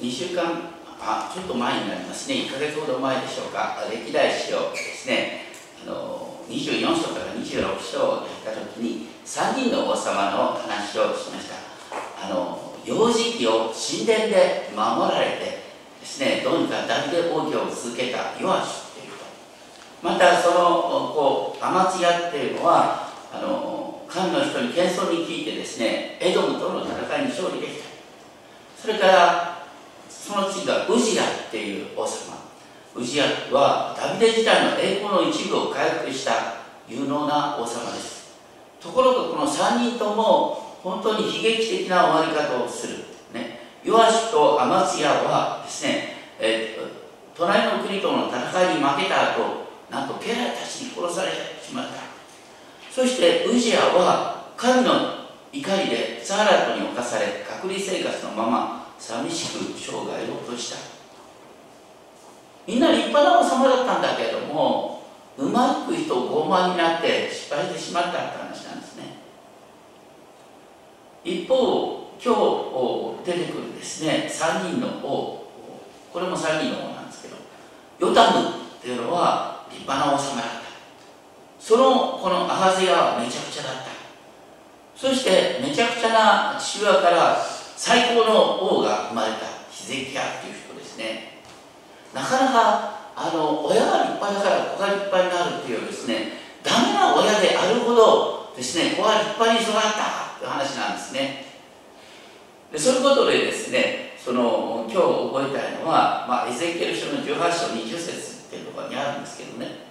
2週間あちょっと前になりますね。1ヶ月ほど前でしょうか。歴代史をですねあの24章から26章をやった時に3人の王様の話をしました。あの幼児期を神殿で守られてですねどうにかダビデ王家を続けたヨアシっていうとまたそのこうアマツヤっていうのはあの神の人に謙遜に聞いてですねエドムとの戦いに勝利できた。それからその次がウジヤっていう王様。ウジヤはダビデ時代の栄光の一部を回復した有能な王様です。ところがこの3人とも本当に悲劇的な終わり方をする、ね、ヨアシとアマツヤはですね、えー、隣の国との戦いに負けた後なんと家来たちに殺されてしまった。そしてウジヤは神の怒りでザーラトに侵され隔離生活のまま寂しく生涯を落とした。みんな立派な王様だったんだけれどもうまくいと傲慢になって失敗してしまったって話なんですね。一方今日出てくるですね3人の王。これも3人の王なんですけどヨタムっていうのは立派な王様だった。そのこのアハゼヤはめちゃくちゃだった。そしてめちゃくちゃな父親から最高の王が生まれたヒゼキヤっていう人ですね。なかなかあの親が立派だから子が立派になるっていうですねダメな親であるほどですね子が立派に育ったという話なんですね。でそういうことでですねその今日覚えたいのは、まあ、エゼキエル書の18章20節っていうところにあるんですけどね。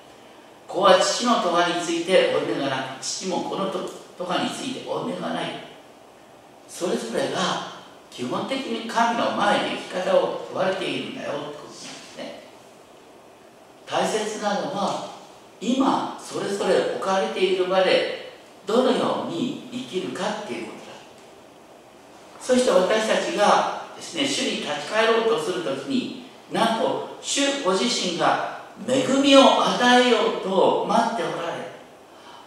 子は父の咎について負い目がなく父もこの咎について負い目がない。それぞれが基本的に神の前で生き方を問われているんだよってことなんですね。大切なのは今それぞれ置かれている場でどのように生きるかっていうことだ。そして私たちがですね主に立ち返ろうとするときになんと主ご自身が恵みを与えようと待っておられ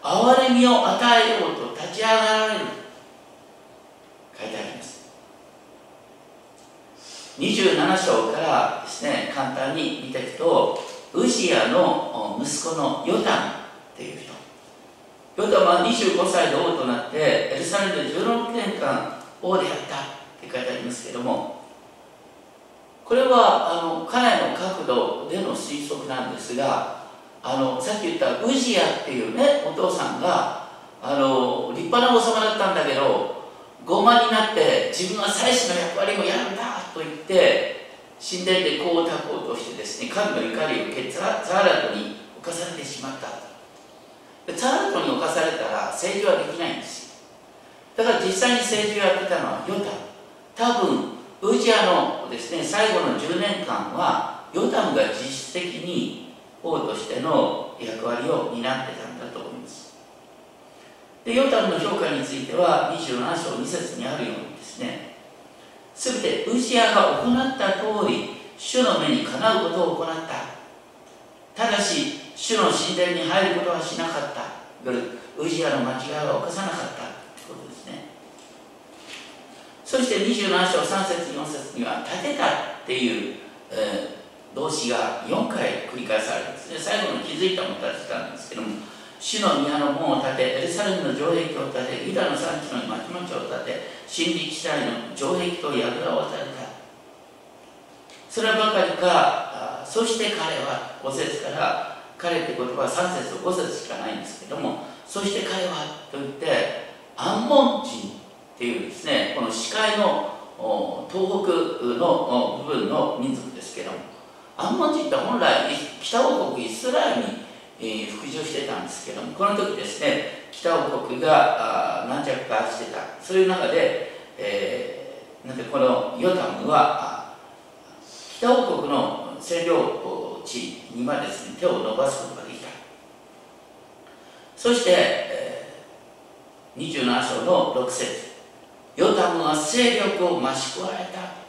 憐れみを与えようと立ち上がられる。書いてあります。27章からですね簡単に見ていくとウジヤの息子のヨタムっていう人。ヨタムは25歳で王となってエルサレムで16年間王であったって書いてありますけどもこれはあの彼の角度での推測なんですがあのさっき言ったウジヤっていうねお父さんがあの立派な王様だったんだけど傲慢になって自分は祭司の役割をやるんだと言って神殿でこうたこうとしてですね神の怒りを受けザザラトに侵されてしまった。ザーラトに侵されたら政治はできないんですだから実際に政治をやってたのはヨタ多分ウジアのですね最後の10年間はヨタムが実質的に王としての役割を担ってたんだと思います。でヨタムの評価については27章2節にあるようにですねすべてウジアが行った通り主の目にかなうことを行った。ただし主の神殿に入ることはしなかった。ウジアの間違いは犯さなかった。ということですね。そして27章3節4節には「建てた」っていう、えー、動詞が4回繰り返されるんですね。最後の気づいたも建てたんですけども主の宮の門を建てエルサレムの城壁を建てユダの産地の町々を建て神力地帯の城壁と櫓を建てた。そればかりかそして彼は5節から彼って言葉は3節と5節しかないんですけどもそして彼はと言ってアンモン人っていうですね。この視界の東北の部分の民族ですけどもアンモン人って本来北王国イスラエルにえー、服従してたんですけどもこの時ですね北王国が軟弱化してた。そういう中で、えー、なんこのヨタムは北王国の占領地にまでですね手を伸ばすことができた。そして、えー、27章の6節。ヨタムは勢力を増し加えた。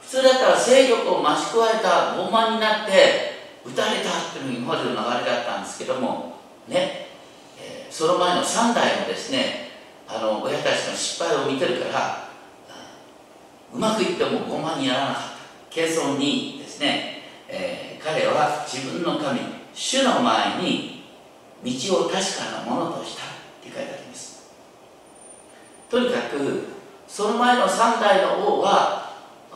普通だったら勢力を増し加えた傲慢になって打たれたっていうのが今までの流れだったんですけどもね、えー、その前の3代のですねあの親たちの失敗を見てるからうまくいってもごまにならなかった。謙遜にですね、えー、彼は自分の神主の前に道を確かなものとしたって書いてあります。とにかくその前の3代の王は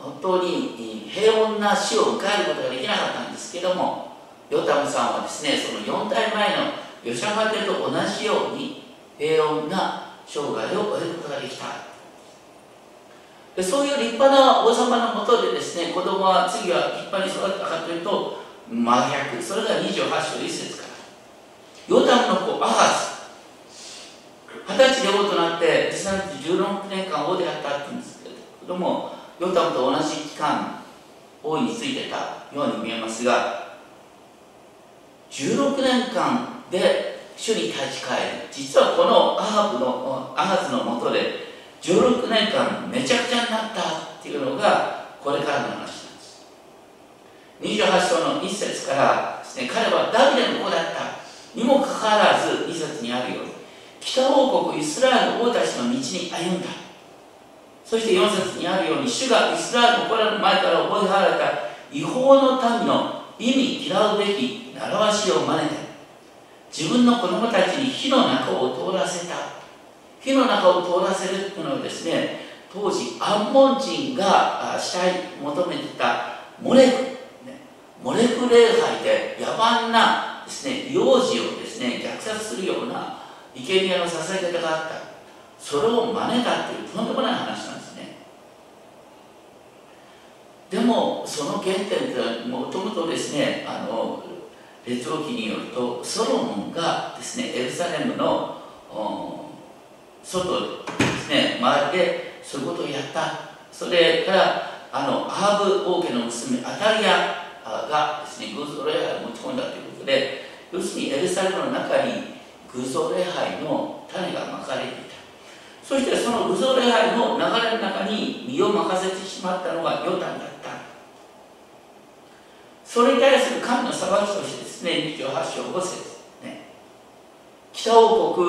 本当に平穏な死を迎えることができなかったんですけどもヨタムさんはですねその4代前のヨシャマテと同じように平穏な生涯を終えることができた。でそういう立派な王様のもとでですね子供は次は立派に育ったかというと真逆。それが28章1節から。ヨタムの子アハズ。二十歳で王となって実際に16年間王であったって言うんですけどもヨタムと同じ期間王位についてたように見えますが16年間で主に立ち返る実はこのアハブのアハズのもとで16年間めちゃくちゃになったっていうのがこれからの話なんです。28章の1節からですね彼はダビデの子だった。にもかかわらず2節にあるように北王国イスラエル王たちの道に歩んだ。そして4節にあるように主がイスラエルの子らの前から覚えはられた違法の民の意味嫌うべき習わしを真似て自分の子供たちに火の中を通らせた。火の中を通らせるというのはですね当時アンモン人がしたい求めてたモレク、モレク礼拝で野蛮なですね幼児をですね虐殺するような生贄の捧げ方があった。それを真似たっていうとんでもない話なんですね。でもその原点ってもともとですねあの列王記によるとソロモンがですねエルサレムの外ですね周りでそういうことをやった。それからあのアハブ王家の娘アタリアがですね偶像礼拝を持ち込んだということで要するにエルサレムの中に偶像礼拝の種がまかれていた。そしてその偶像礼拝の流れの中に身を任せてしまったのがヨタンだった。それに対する神の裁きとしてですね28章5節ね北王国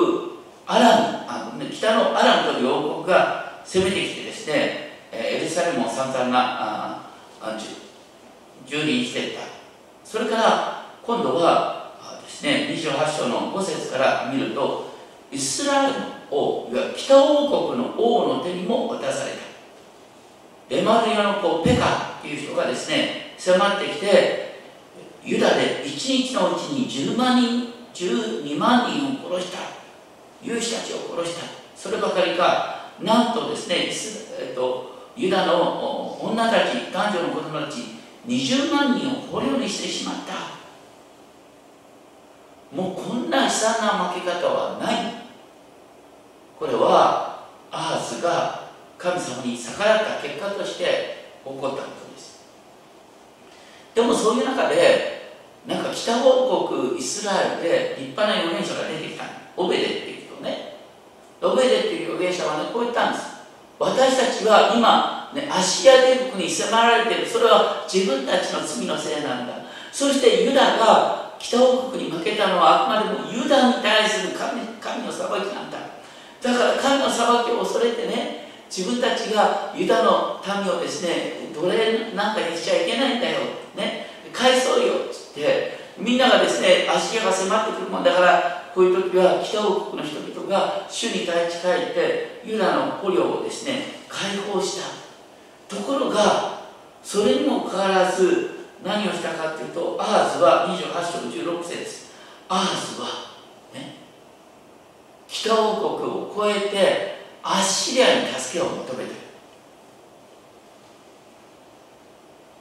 アラムあ北のアラムという王国が攻めてきてですねエルサレムを散々なああ蹂躙していった。それから今度はですね28章の5節から見るとイスラエルの王いわゆる北王国の王の手にも渡された。レマルヤの子ペカっていう人がですね迫ってきてユダで1日のうちに10万人12万人を殺した。勇士たちを殺した。そればかりかなんとですね、えっと、ユダの女たち男女の子供たち20万人を捕虜にしてしまった。もうこんな悲惨な負け方はない。これはアハズが神様に逆らった結果として起こったことです。でもそういう中でなんか北王国イスラエルで立派な預言者が出てきた。オベデっていう人ね。オベデっていう預言者はねこう言ったんです。私たちは今、ね、アシア帝国に迫られている。それは自分たちの罪のせいなんだ。そしてユダが北王国に負けたのはあくまでもユダに対する神神の裁きなんだ。だから神の裁きを恐れてね自分たちがユダの民をですね奴隷なんかにしちゃいけないんだよ、ね、返そうよっつってみんながですね足が迫ってくるもん。だからこういう時は北王国の人々が主に立ち返ってユダの捕虜をですね解放した。ところがそれにもかかわらず何をしたかというとアーズは28章16節アーズは北王国を越えてアッシリアに助けを求めてる。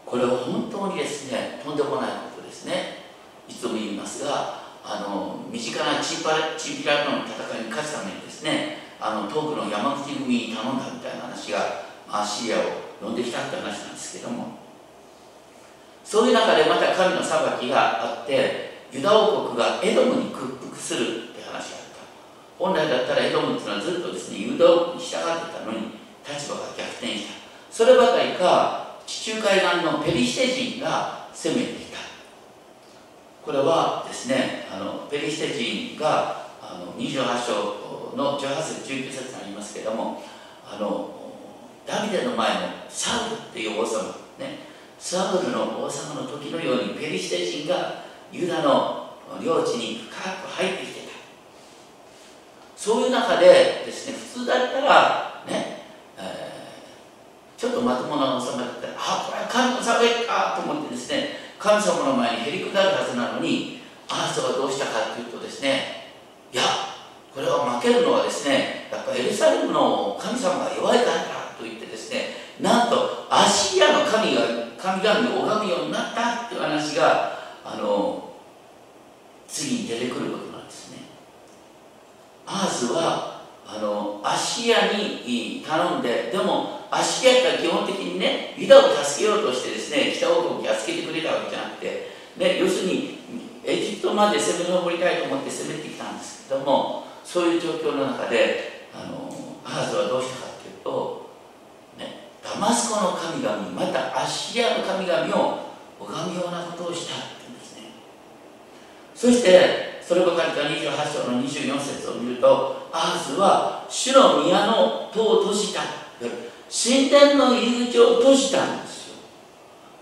これは本当にですねとんでもないことですね。いつも言いますがあの身近なチンパチンピラとの戦いに勝つためにですねあの遠くの山口組に頼んだみたいな話がアッシリアを呼んできたって話なんですけども。そういう中でまた神の裁きがあってユダ王国がエドムに屈服する本来だったらエドムっていうのはずっとですねユダに従ってたのに立場が逆転した。そればかりか地中海岸のペリシテ人が攻めてきた。これはですねあのペリシテ人があの28章の18節19節にありますけれどもあのダビデの前のサウルっていう王様ねサウルの王様の時のようにペリシテ人がユダの領地に深く入ってきた。そういう中でですね普通だったらね、え、ちょっとまともな王様だったらあこれは神の騒かと思ってですね神様の前にへりくだるはずなのにアースがどうしたかというとですねいやこれは負けるのはですねやっぱエルサレムの神様が弱いからだと言ってですねなんとアシリアの神が神々を拝むようになったっていう話があの次に出てくることなんですね。アーズはあのアシリアに頼んででもアシリアが基本的にねユダを助けようとしてですね北王国を助けてくれたわけじゃなくて、ね、要するにエジプトまで攻め上りたいと思って攻めてきたんですけどもそういう状況の中であのアーズはどうしたかっていうと、ね、ダマスコの神々またアシリアの神々を拝むようなことをしたっていうんですね。そしてそればかりか28章の24節を見るとアーズは主の宮の戸を閉じた。神殿の入り口を閉じたんですよ。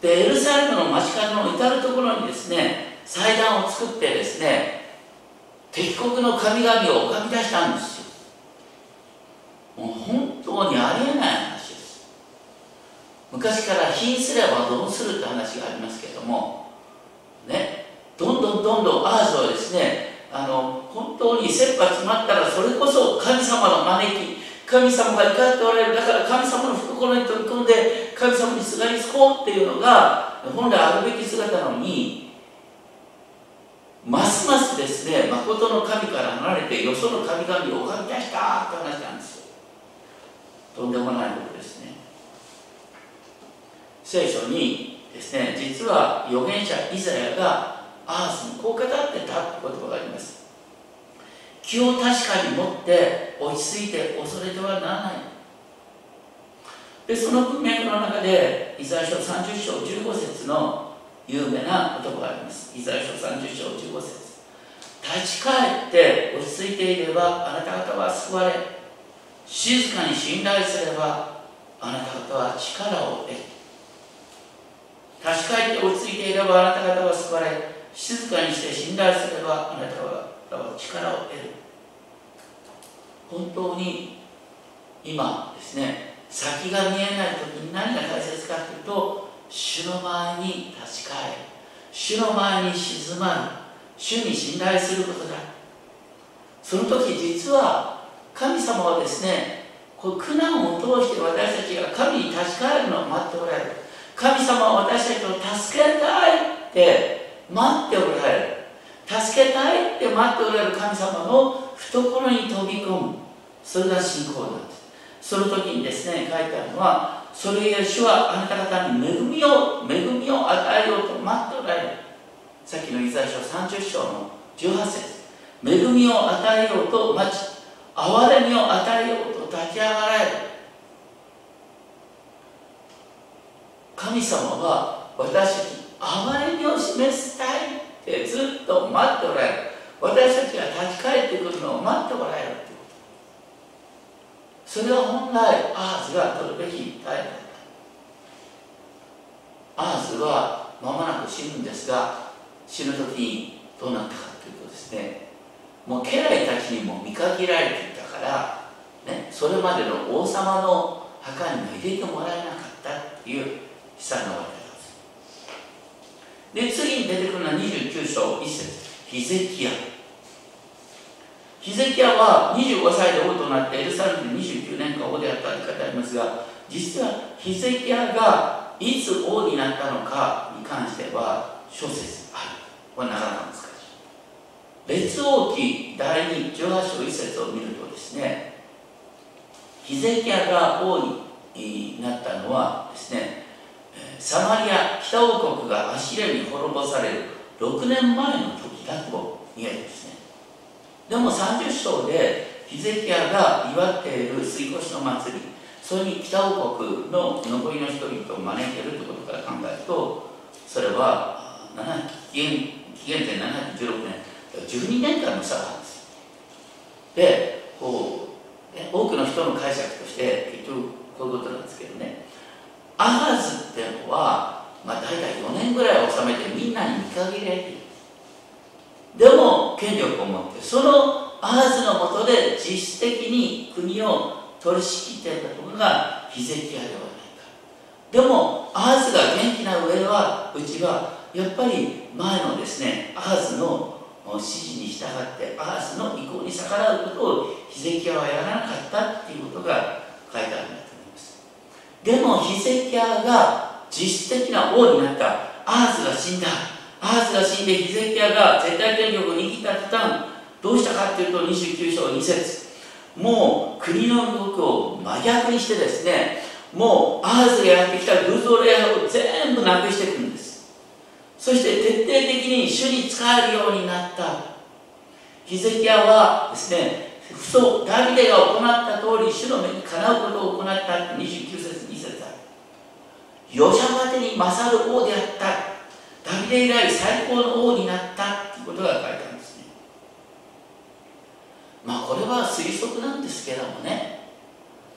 でエルサレムの街角の至るところにですね祭壇を作ってですね敵国の神々を拝み出したんですよ。もう本当にありえない話です。昔から貧すればどうするって話がありますけどもねどんどんどんどんアーズはですね。あの本当に切羽詰まったらそれこそ神様の招き神様が怒っておられる。だから神様の懐に飛び込んで神様にすがりつこうっていうのが本来あるべき姿なのにますますですね誠の神から離れてよその神々を拝み出したって話なんですよ。とんでもないことですね。聖書にですね実は預言者イザヤがアースにこう語ってたって言葉があります。気を確かに持って落ち着いて恐れてはならない。でその文脈の中でイザヤ書30章15節の有名な言葉があります。イザヤ書30章15節。立ち返って落ち着いていればあなた方は救われ。静かに信頼すればあなた方は力を得る。立ち返って落ち着いていればあなた方は救われ。静かにして信頼すればあなたは力を得る。本当に今ですね先が見えない時に何が大切かというと主の前に立ち返る。主の前に静まる。主に信頼することだ。その時実は神様はですねこう苦難を通して私たちが神に立ち返るのを待っておられる。神様は私たちを助けたいって待っておられる。助けたいって待っておられる神様の懐に飛び込む。それが信仰なんです。その時にですね書いてあるのはそれゆえ主はあなた方に恵みを恵みを与えようと待っておられる。さっきのイザヤ書30章の18節。恵みを与えようと待ち憐れみを与えようと立ち上がられる。神様は私たち憐れみを示したいってずっと待っておられる。私たちが立ち返ってくるのを待っておられるってこと。それは本来アーズが取るべき態度だ。アーズは間もなく死ぬんですが死ぬ時にどうなったかというとですね。もう家来たちにも見限られていたから、ね、それまでの王様の墓にも入れてもらえなかったっていう悲惨な終わり。方で次に出てくるのは29章1節。ヒゼキヤ。ヒゼキヤは25歳で王となってエルサレムで29年間王であったと書いてありますが実はヒゼキヤがいつ王になったのかに関しては諸説あるこれなかなか難しい列王記第2 18章1節を見るとですねヒゼキヤが王になったのはですねサマリア北王国がアシレに滅ぼされる6年前の時だと見えるんですね。でも30章でヒゼキヤが祝っている水越の祭りそれに北王国の残りの人々を招いてるということから考えるとそれは紀元紀元前716年12年間の差なんです。でこう多くの人の解釈として結局こういうことなんですけどね。アハズっていうのは、まあ、大体4年ぐらい治めてみんなに見限られるでも権力を持ってそのアハズのもとで実質的に国を取り仕切っていたのがヒゼキヤではないか。でもアハズが元気な上はうちはやっぱり前のですねアハズの指示に従ってアハズの意向に逆らうことをヒゼキヤはやらなかったっていうことが書いてあるんだと思います。でもヒゼキヤが実質的な王になった。アハズが死んだ。アハズが死んでヒゼキヤが絶対権力を握った途端どうしたかっていうと29章2節。もう国の動きを真逆にしてですねもうアハズがやってきた偶像礼拝を全部なくしていくんです。そして徹底的に主に仕えるようになった。ヒゼキヤはですねそうダビデが行った通り主の目にかなうことを行った29節。ヨシャマテに勝る王であった。ダビデ以来最高の王になったということが書いてあるんですね。まあこれは推測なんですけどもね。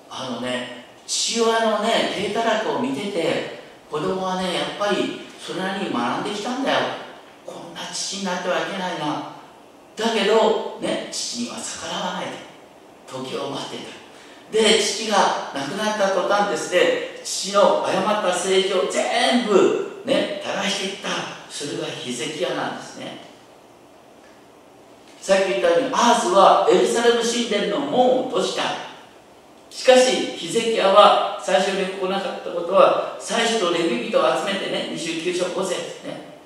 あのね父親のね低たらくを見てて子供はねやっぱりそれなりに学んできたんだよ。こんな父になってはいけないな。だけどね父には逆らわないで時を待ってた。で父が亡くなった途端ですね父の誤った政治を全部ね正していったそれがヒゼキヤなんですね。さっき言ったようにアーズはエルサレム神殿の門を閉じた。しかしヒゼキヤは最初に行なかったことは祭司とレビ人を集めてね29章5節ですね。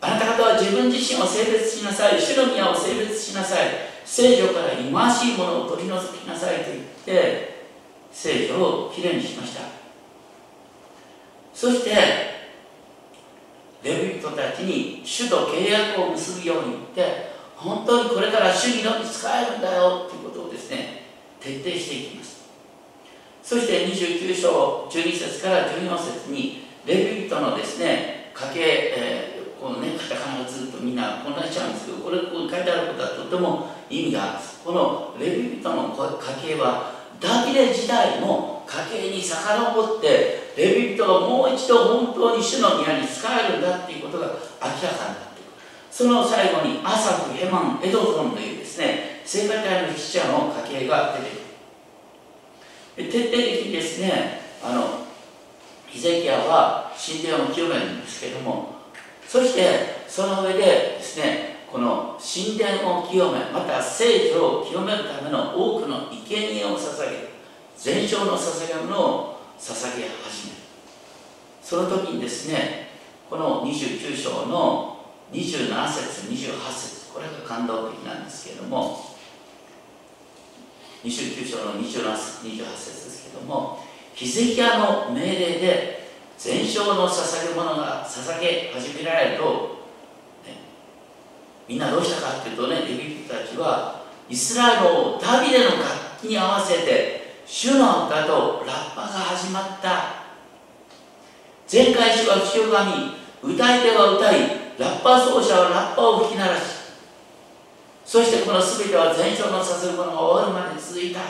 あなた方は自分自身を性別しなさい。主の宮を性別しなさい。聖女から忌まわしいものを取り除きなさいと言って聖女をきれいにしました。そしてレビ人たちに主と契約を結ぶように言って本当にこれから主義のに使えるんだよということをですね徹底していきます。そして29章12節から14節にレビュー人のですね家系、えー、このねカタカナがずっとみんな混乱しちゃうんですけどこれここに書いてあることはとても意味があるんです。このレビ人の家系はダビデ時代の家系に遡ってレビ人がもう一度本当に主の宮に仕えるんだっていうことが明らかになっていくその最後にアサフ、ヘマン、エドゾンというですね聖歌隊の筆者の家系が出てくる徹底的にですねあのヒゼキヤは神殿を清めるんですけどもそしてその上でですねこの神殿を清めまた聖女を清めるための多くの生贄を捧げる全焼の捧げ物を捧げ始める。その時にですねこの29章の27節28節これが感動的なんですけれども29章の27節28節ですけれどもヒゼキヤの命令で全焼の捧げ物が捧げ始められるとみんなどうしたかっていうとねレビ人たちはイスラエルをダビデの楽器に合わせて主の歌とラッパが始まった。前回主は節を神歌い手は歌いラッパ奏者はラッパを吹き鳴らしそしてこの全ては全焼のさせるものが終わるまで続いた。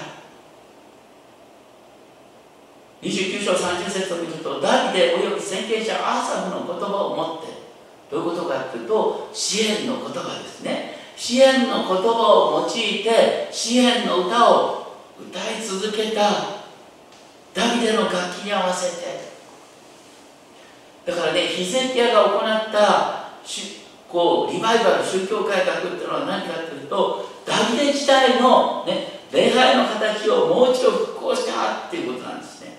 29章30節を見るとダビデおよび先見者アーサムの言葉を持ってどういうことかというと支援の言葉ですね。支援の言葉を用いて支援の歌を歌い続けたダビデの楽器に合わせて。だからねヒゼキヤが行ったこうリバイバル宗教改革っていうのは何かというとダビデ時代の、ね、礼拝の形をもう一度復興したっていうことなんですね。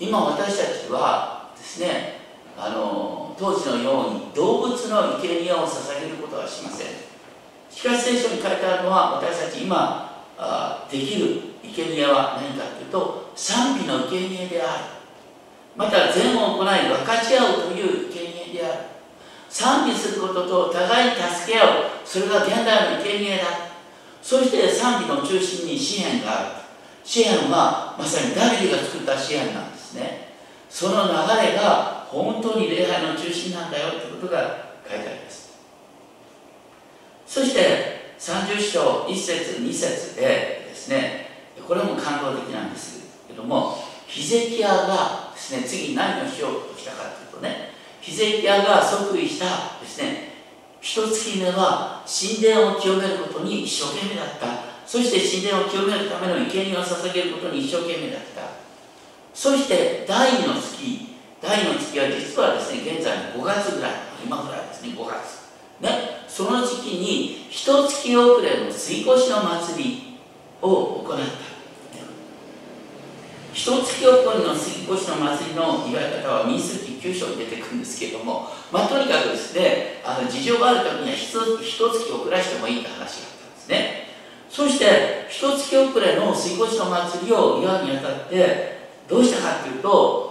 今私たちはですねあの当時のように動物の生贄を捧げることはしません。しかし聖書に書いてあるのは私たち今あできる生贄は何かというと賛美の生贄である。また善を行い分かち合うという生贄である。賛美することと互い助け合う。それが現代の生贄だ。そして賛美の中心に支援がある。支援はまさにダビデが作った支援なんですね。その流れが本当に礼拝の中心なんだよということが書いてあります。そして30章1節2節でですねこれも感動的なんですけどもヒゼキヤがですね次何をしようとしたかというとねヒゼキヤが即位したですね一月目は神殿を清めることに一生懸命だった。そして神殿を清めるための生贄を捧げることに一生懸命だった。そして第2の月第の月は実はですね現在の5月ぐらい今ぐらいですね5月。ねその時期に一月遅れの水越の祭りを行った。一月遅れの水越の祭りの祝い方は民数記9章に出てくるんですけれどもまあとにかくですねあの事情があるためには一月遅らしてもいいって話があったんですね。そして一月遅れの水越の祭りを祝うにあたってどうしたかっていうと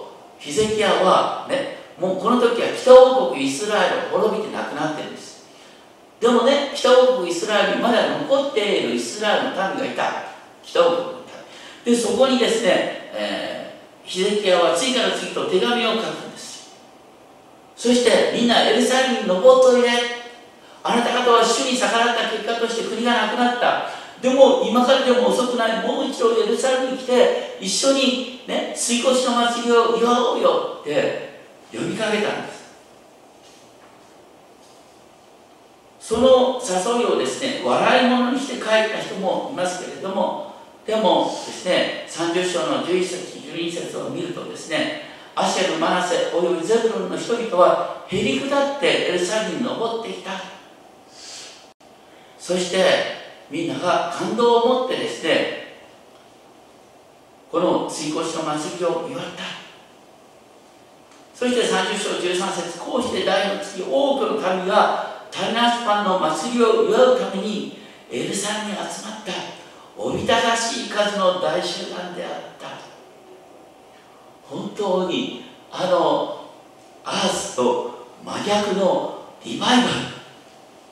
ヒゼキヤはねもうこの時は北王国イスラエルを滅びてなくなってるんです。でもね北王国イスラエルにまだ残っているイスラエルの民がいた。北王国の民。でそこにですね、えー、ヒゼキヤは次から次と手紙を書くんです。そしてみんなエルサレムに登っといで。あなた方は主に逆らった結果として国がなくなった。でも今からでも遅くないもう一度エルサレムに来て一緒にね水越しの祭りを祝おうよって呼びかけたんです。その誘いをですね笑い物にして帰った人もいますけれどもでもですね30章の11節12節を見るとですねアシェル・マナセおよびゼブロンの人々はへり下ってエルサレムに登ってきた。そしてみんなが感動を持ってですねこの追越の祭りを祝った。そして30章13節こうして第の月多くの民がタナスパンの祭りを祝うためにエルサレムに集まった。おびただしい数の大集団であった。本当にあのアースと真逆のリバイバル。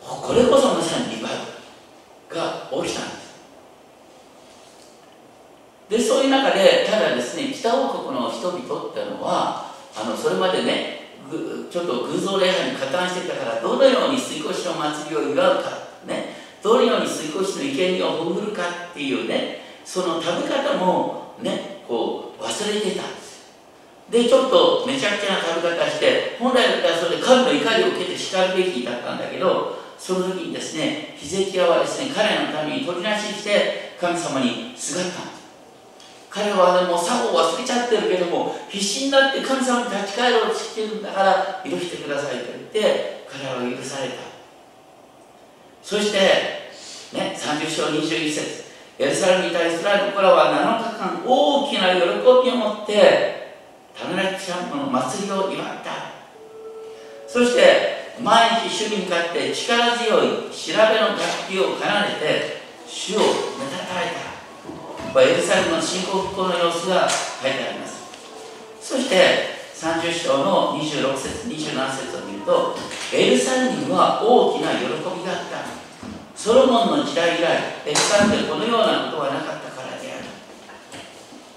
これこそまさにが起きたんです。でそういう中でただですね北王国の人々っていうのはあのそれまでねちょっと偶像礼拝に加担してたからどのように水越の祭りを祝うかねどのように水越の生贄をほぐるかっていうねその食べ方もねこう忘れてたんです。でちょっとめちゃくちゃな食べ方して本来だったらそれで神の怒りを受けて叱るべきだったんだけどその時にですねヒゼキヤはですね彼のために取りなしにして神様にすがった。んです彼はねもう作法を忘れちゃってるけども必死になって神様に立ち返ろうとしてるんだから許してくださいと言って彼は許された。そしてね30章21節エルサレムにいたイスラエルの子らは7日間大きな喜びを持ってタナラキシャンプの祭りを祝った。そして毎日主に向かって力強い調べの楽器を奏でて主をめたた。えたエルサレムの信仰復興の様子が書いてあります。そして30章の26節27節を見るとエルサレムには大きな喜びがあった。ソロモンの時代以来エルサレムでこのようなことはなかったからである。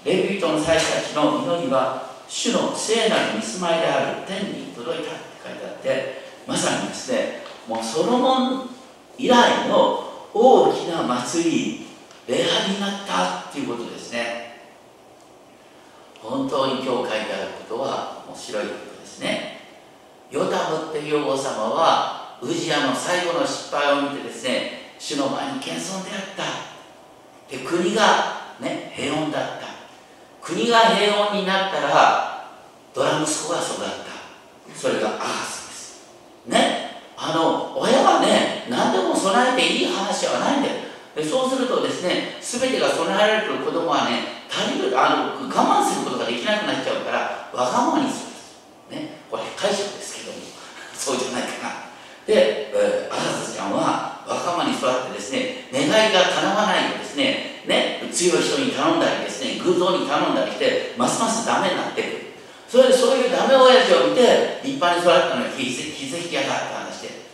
レビュートの祭司たちの祈りは主の聖なる見住まいである天に届いたって書いてあってまさにですねもうソロモン以来の大きな祭り礼拝になったっていうことですね。本当に今日書いてあることは面白いことですね。ヨタムっていう王様はウジアの最後の失敗を見てですね主の前に謙遜であった。で国がね平穏だった。国が平穏になったらドラ息子が育った。それがアース。ね。あの親はね何でも備えていい話はないんだよ。でそうするとですね全てが備えられてる子供はね足りるあの我慢することができなくなっちゃうからわがままにするね。これ解釈ですけども。そうじゃないかな。で、えー、アラザちゃんは若者に育ってですね願いが叶わないとですねね。強い人に頼んだりですね偶像に頼んだりしてますますダメになってくる。それでそういうダメ親父を見て派に育ったのがヒゼキヤだって話で。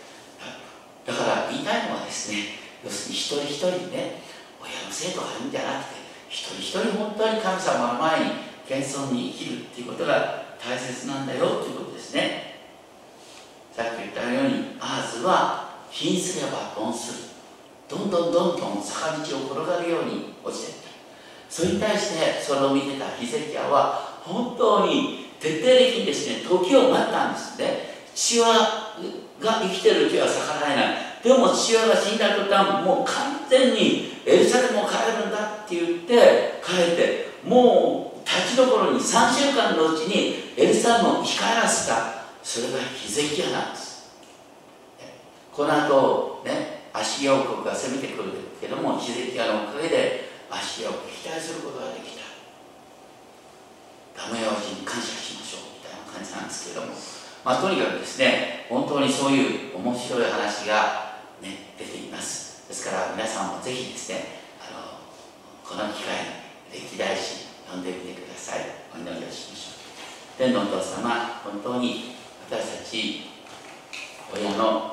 だから言いたいのはですね要するに一人一人ね親のせいとか言うんじゃなくて一人一人本当に神様の前に謙遜に生きるっていうことが大切なんだよっていうことですね。さっき言ったようにアーズは貧すれば鈍する。どんどんどんどん坂道を転がるように落ちていった。それに対してそれを見てたヒゼキヤは本当に徹底的にですね。時を待ったんですね。父親が生きてるうちは逆らえない。でも父親が死んだ途端もう完全にエルサレムを帰るんだって言って帰ってもう立ちどころに3週間のうちにエルサレムを生き返らせた。それがヒゼキヤなんです。この後ねアシリア王国が攻めてくるけどもヒゼキヤのおかげでアシリアを撃退することができた。ダメ王子に感謝しましょうみたいな感じなんですけれどもまあとにかくですね本当にそういう面白い話がね出ています。ですから皆さんもぜひですねあのこの機会に歴代史読んでみてください。お祈りをしましょう。天のお父様本当に私たち親の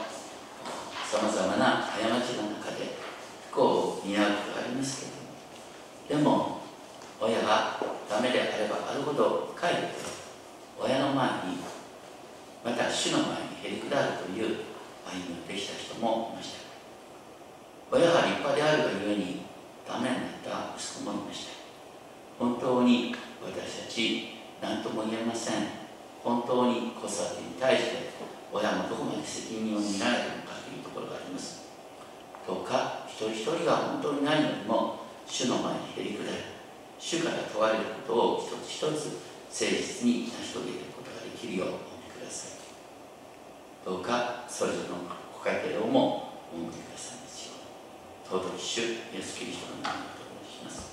さまざまな過ちの中で不幸を担うことがありますけれどもでも親がダメであればあるほど帰って親の前にまた主の前にへり下るという歩みをできた人もいました親が立派であるがゆえにダメになった息子もいました本当に私たち何とも言えません本当に子育てに対して親もどこまで責任を担えるのかというところがありますどうか一人一人が本当に何よりも主の前にへり下り主から問われることを一つ一つ誠実に成し遂げることができるようお願いください。どうかそれぞれのご家庭をもお守りください。ますよ。う尊き主イエスキリストの名前をお願いします。